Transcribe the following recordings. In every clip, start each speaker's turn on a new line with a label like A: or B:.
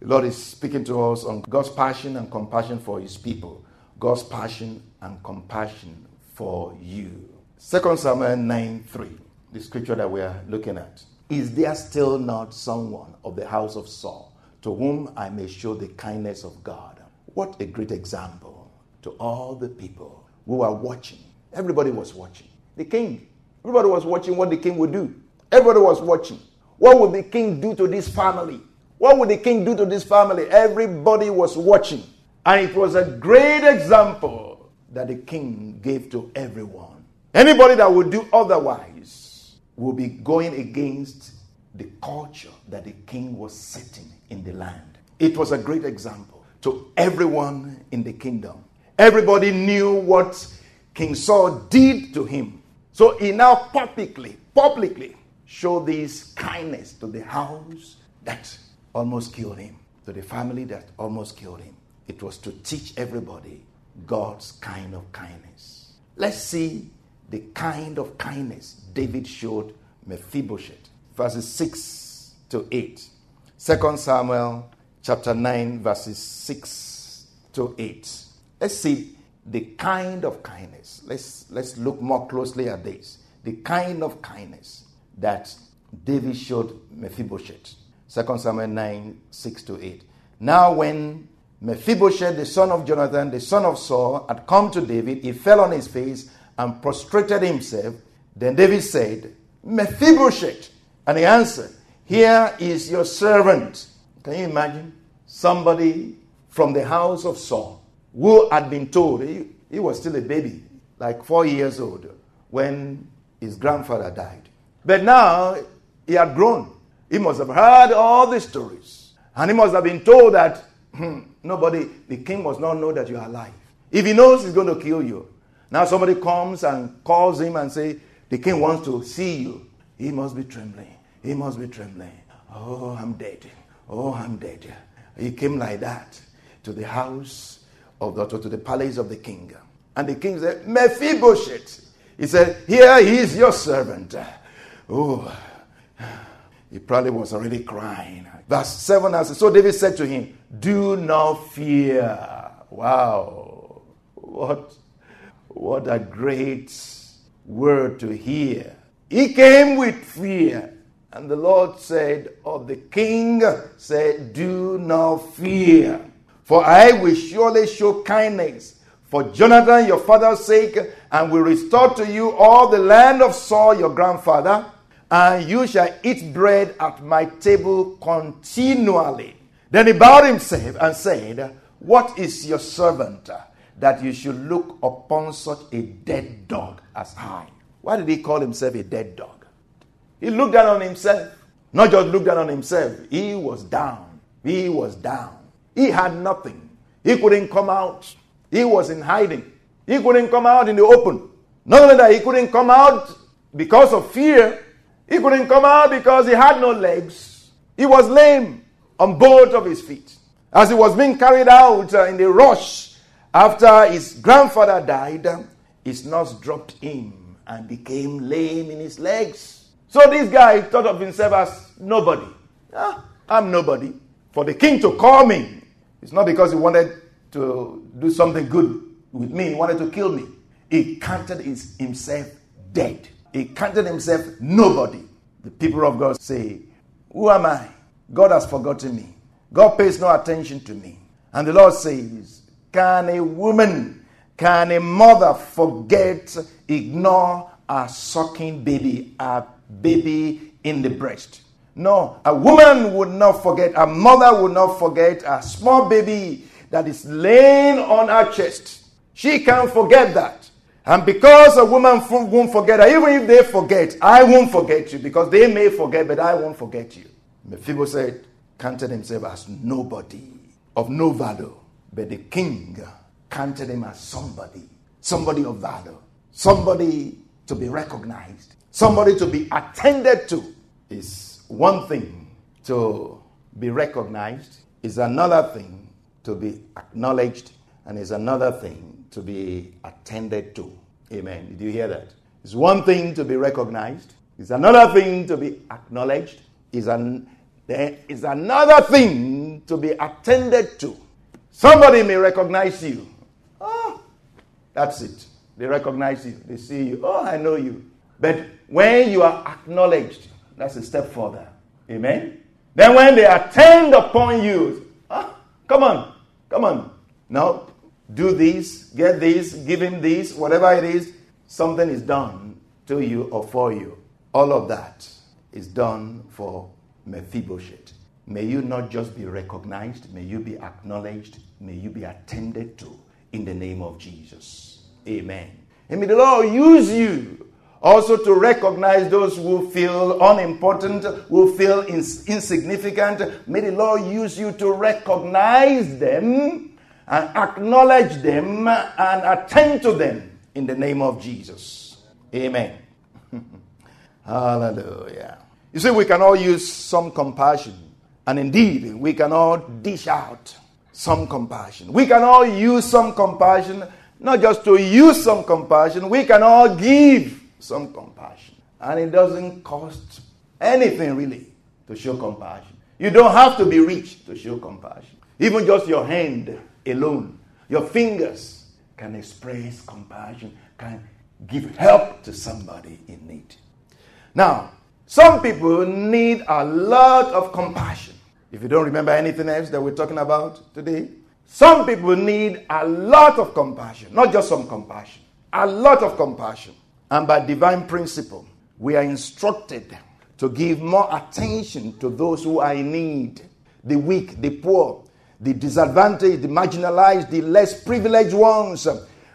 A: The Lord is speaking to us on God's passion and compassion for his people. God's passion and compassion for you. 2 Samuel 9 3, the scripture that we are looking at. Is there still not someone of the house of Saul to whom I may show the kindness of God? What a great example to all the people who are watching. Everybody was watching. The king. Everybody was watching what the king would do. Everybody was watching. What would the king do to this family? What would the king do to this family? Everybody was watching. And it was a great example that the king gave to everyone. Anybody that would do otherwise will be going against the culture that the king was setting in the land. It was a great example to everyone in the kingdom. Everybody knew what King Saul did to him. So he now publicly, publicly showed this kindness to the house that almost killed him, to the family that almost killed him. It was to teach everybody God's kind of kindness. Let's see the kind of kindness David showed Mephibosheth. Verses 6 to 8. 2 Samuel chapter 9, verses 6 to 8. Let's see the kind of kindness. Let's, let's look more closely at this. The kind of kindness that David showed Mephibosheth. 2 Samuel 9, 6 to 8. Now, when Mephibosheth, the son of Jonathan, the son of Saul, had come to David, he fell on his face and prostrated himself. Then David said, Mephibosheth. And he answered, Here is your servant. Can you imagine? Somebody from the house of Saul who had been told, he, he was still a baby, like four years old, when his grandfather died. But now he had grown. He must have heard all the stories. And he must have been told that hmm, nobody, the king must not know that you are alive. If he knows, he's going to kill you. Now somebody comes and calls him and say, the king wants to see you. He must be trembling. He must be trembling. Oh, I'm dead. Oh, I'm dead. He came like that to the house of the, to the palace of the king. And the king said, Mephibosheth. He said, Here is your servant. Oh, he probably was already crying. Verse 7 says, So David said to him, Do not fear. Wow. What, what a great word to hear. He came with fear. And the Lord said, Of the king, said, Do not fear. For I will surely show kindness for Jonathan your father's sake, and will restore to you all the land of Saul your grandfather and you shall eat bread at my table continually. Then he bowed himself and said, What is your servant that you should look upon such a dead dog as I? Why did he call himself a dead dog? He looked down on himself. Not just looked down on himself, he was down. He was down. He had nothing. He couldn't come out. He was in hiding. He couldn't come out in the open. Not only that, he couldn't come out because of fear, he couldn't come out because he had no legs. He was lame on both of his feet. As he was being carried out uh, in the rush after his grandfather died, his nurse dropped him and became lame in his legs. So this guy thought of himself as nobody. Ah, I'm nobody. For the king to call me, it's not because he wanted to do something good with me, he wanted to kill me. He counted himself dead. He counted himself nobody. The people of God say, Who am I? God has forgotten me. God pays no attention to me. And the Lord says, Can a woman, can a mother forget, ignore a sucking baby, a baby in the breast? No, a woman would not forget, a mother would not forget a small baby that is laying on her chest. She can't forget that. And because a woman won't forget, even if they forget, I won't forget you because they may forget, but I won't forget you. Mephibosheth counted himself as nobody, of no value. But the king counted him as somebody, somebody of value, somebody to be recognized, somebody to be attended to. Is one thing to be recognized, is another thing to be acknowledged, and it's another thing to be attended to. Amen. Did you hear that? It's one thing to be recognized, it's another thing to be acknowledged, is an is another thing to be attended to. Somebody may recognize you. Oh, that's it. They recognize you. They see you. Oh, I know you. But when you are acknowledged, that's a step further. Amen. Then when they attend upon you, ah, come on, come on. Now, do this, get this, give him this, whatever it is, something is done to you or for you. All of that is done for Mephibosheth. May you not just be recognized, may you be acknowledged, may you be attended to in the name of Jesus. Amen. And may the Lord use you also to recognize those who feel unimportant, who feel ins- insignificant. May the Lord use you to recognize them and acknowledge them and attend to them in the name of Jesus. Amen. Hallelujah. You see, we can all use some compassion. And indeed, we can all dish out some compassion. We can all use some compassion, not just to use some compassion, we can all give some compassion. And it doesn't cost anything really to show compassion. You don't have to be rich to show compassion. Even just your hand alone, your fingers can express compassion, can give help to somebody in need. Now, some people need a lot of compassion. If you don't remember anything else that we're talking about today, some people need a lot of compassion, not just some compassion, a lot of compassion. And by divine principle, we are instructed to give more attention to those who are in need the weak, the poor, the disadvantaged, the marginalized, the less privileged ones.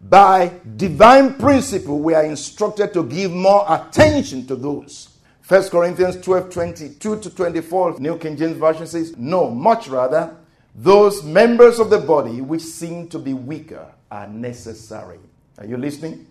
A: By divine principle, we are instructed to give more attention to those. 1 Corinthians 12 22 to 24, New King James Version says, No, much rather, those members of the body which seem to be weaker are necessary. Are you listening?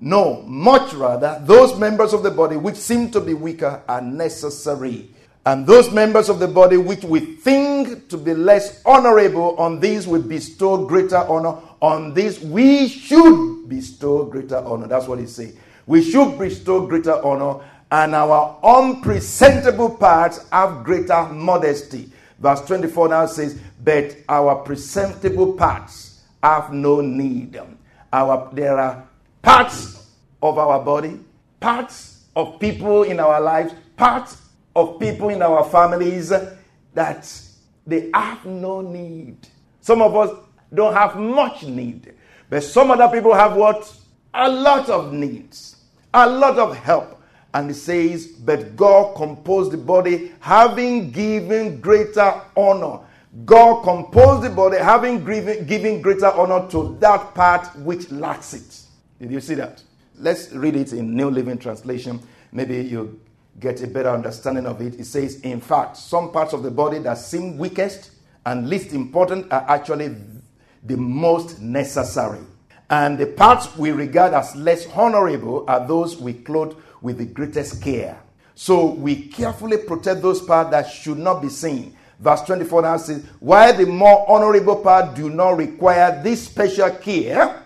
A: No, much rather, those members of the body which seem to be weaker are necessary. And those members of the body which we think to be less honorable, on these we bestow greater honor. On these we should bestow greater honor. That's what he says. We should bestow greater honor and our unpresentable parts have greater modesty. Verse 24 now says, But our presentable parts have no need. Our, there are parts of our body, parts of people in our lives, parts of people in our families that they have no need. Some of us don't have much need, but some other people have what? A lot of needs, a lot of help and it says, But God composed the body, having given greater honor. God composed the body, having given, greater honor to that part which lacks it. Did you see that? Let's read it in New Living Translation. Maybe you get a better understanding of it. It says, In fact, some parts of the body that seem weakest and least important are actually the most necessary. And the parts we regard as less honorable are those we clothe with the greatest care. So we carefully protect those parts that should not be seen. Verse 24 now says, While the more honorable part do not require this special care,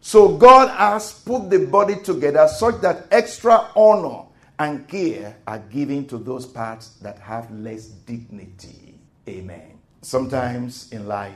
A: so God has put the body together such that extra honor and care are given to those parts that have less dignity. Amen. Sometimes in life,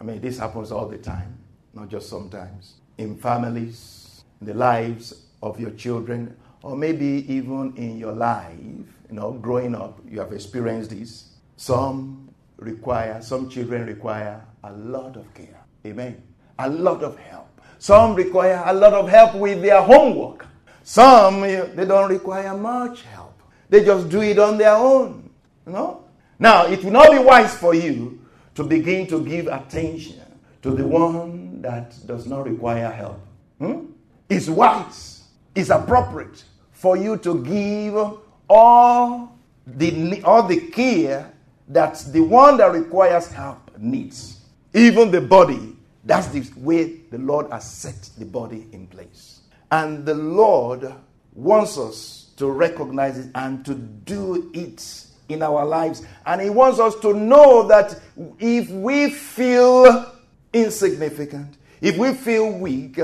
A: I mean, this happens all the time, not just sometimes. In families, in the lives of your children, or maybe even in your life, you know, growing up, you have experienced this. Some require, some children require a lot of care. Amen. A lot of help. Some require a lot of help with their homework. Some, they don't require much help. They just do it on their own. You know? Now, it will not be wise for you to begin to give attention to the one that does not require help. Hmm? It's wise, it's appropriate for you to give all the, all the care that the one that requires help needs. Even the body, that's the way the Lord has set the body in place. And the Lord wants us to recognize it and to do it in our lives. And He wants us to know that if we feel insignificant, if we feel weak,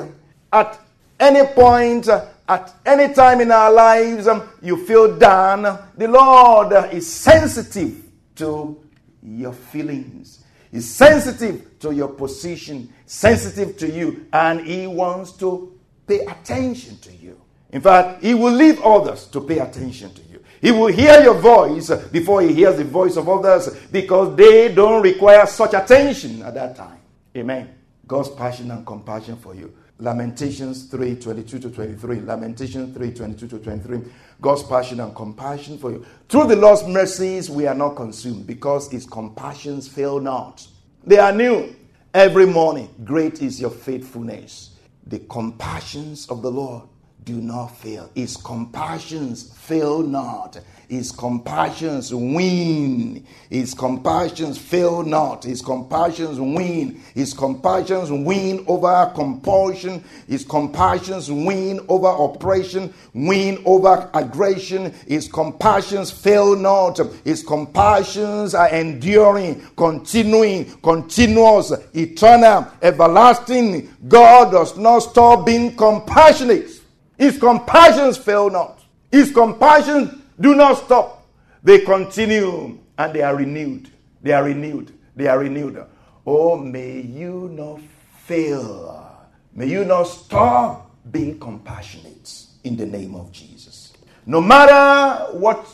A: at any point, at any time in our lives, you feel down, the Lord is sensitive to your feelings. He's sensitive to your position, sensitive to you, and He wants to pay attention to you. In fact, He will leave others to pay attention to you. He will hear your voice before He hears the voice of others because they don't require such attention at that time. Amen. God's passion and compassion for you. Lamentations 3 22 to 23. Lamentations 3 22 to 23. God's passion and compassion for you. Through the Lord's mercies, we are not consumed because his compassions fail not. They are new every morning. Great is your faithfulness. The compassions of the Lord do not fail. His compassions fail not. His compassions win. His compassions fail not. His compassions win. His compassions win over compulsion. His compassions win over oppression, win over aggression. His compassions fail not. His compassions are enduring, continuing, continuous, eternal, everlasting. God does not stop being compassionate. His compassions fail not. His compassions do not stop. They continue and they are renewed. They are renewed. They are renewed. Oh, may you not fail. May you not stop being compassionate in the name of Jesus. No matter what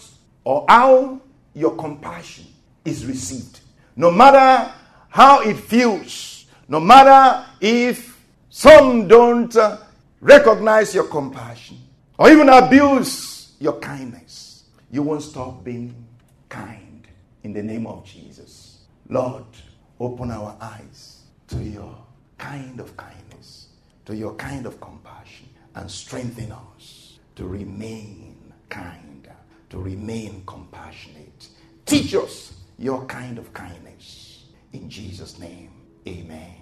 A: or how your compassion is received, no matter how it feels, no matter if some don't recognize your compassion or even abuse your kindness, you won't stop being kind in the name of Jesus. Lord, open our eyes to your kind of kindness, to your kind of compassion, and strengthen us to remain kind, to remain compassionate. Teach us your kind of kindness. In Jesus' name, amen.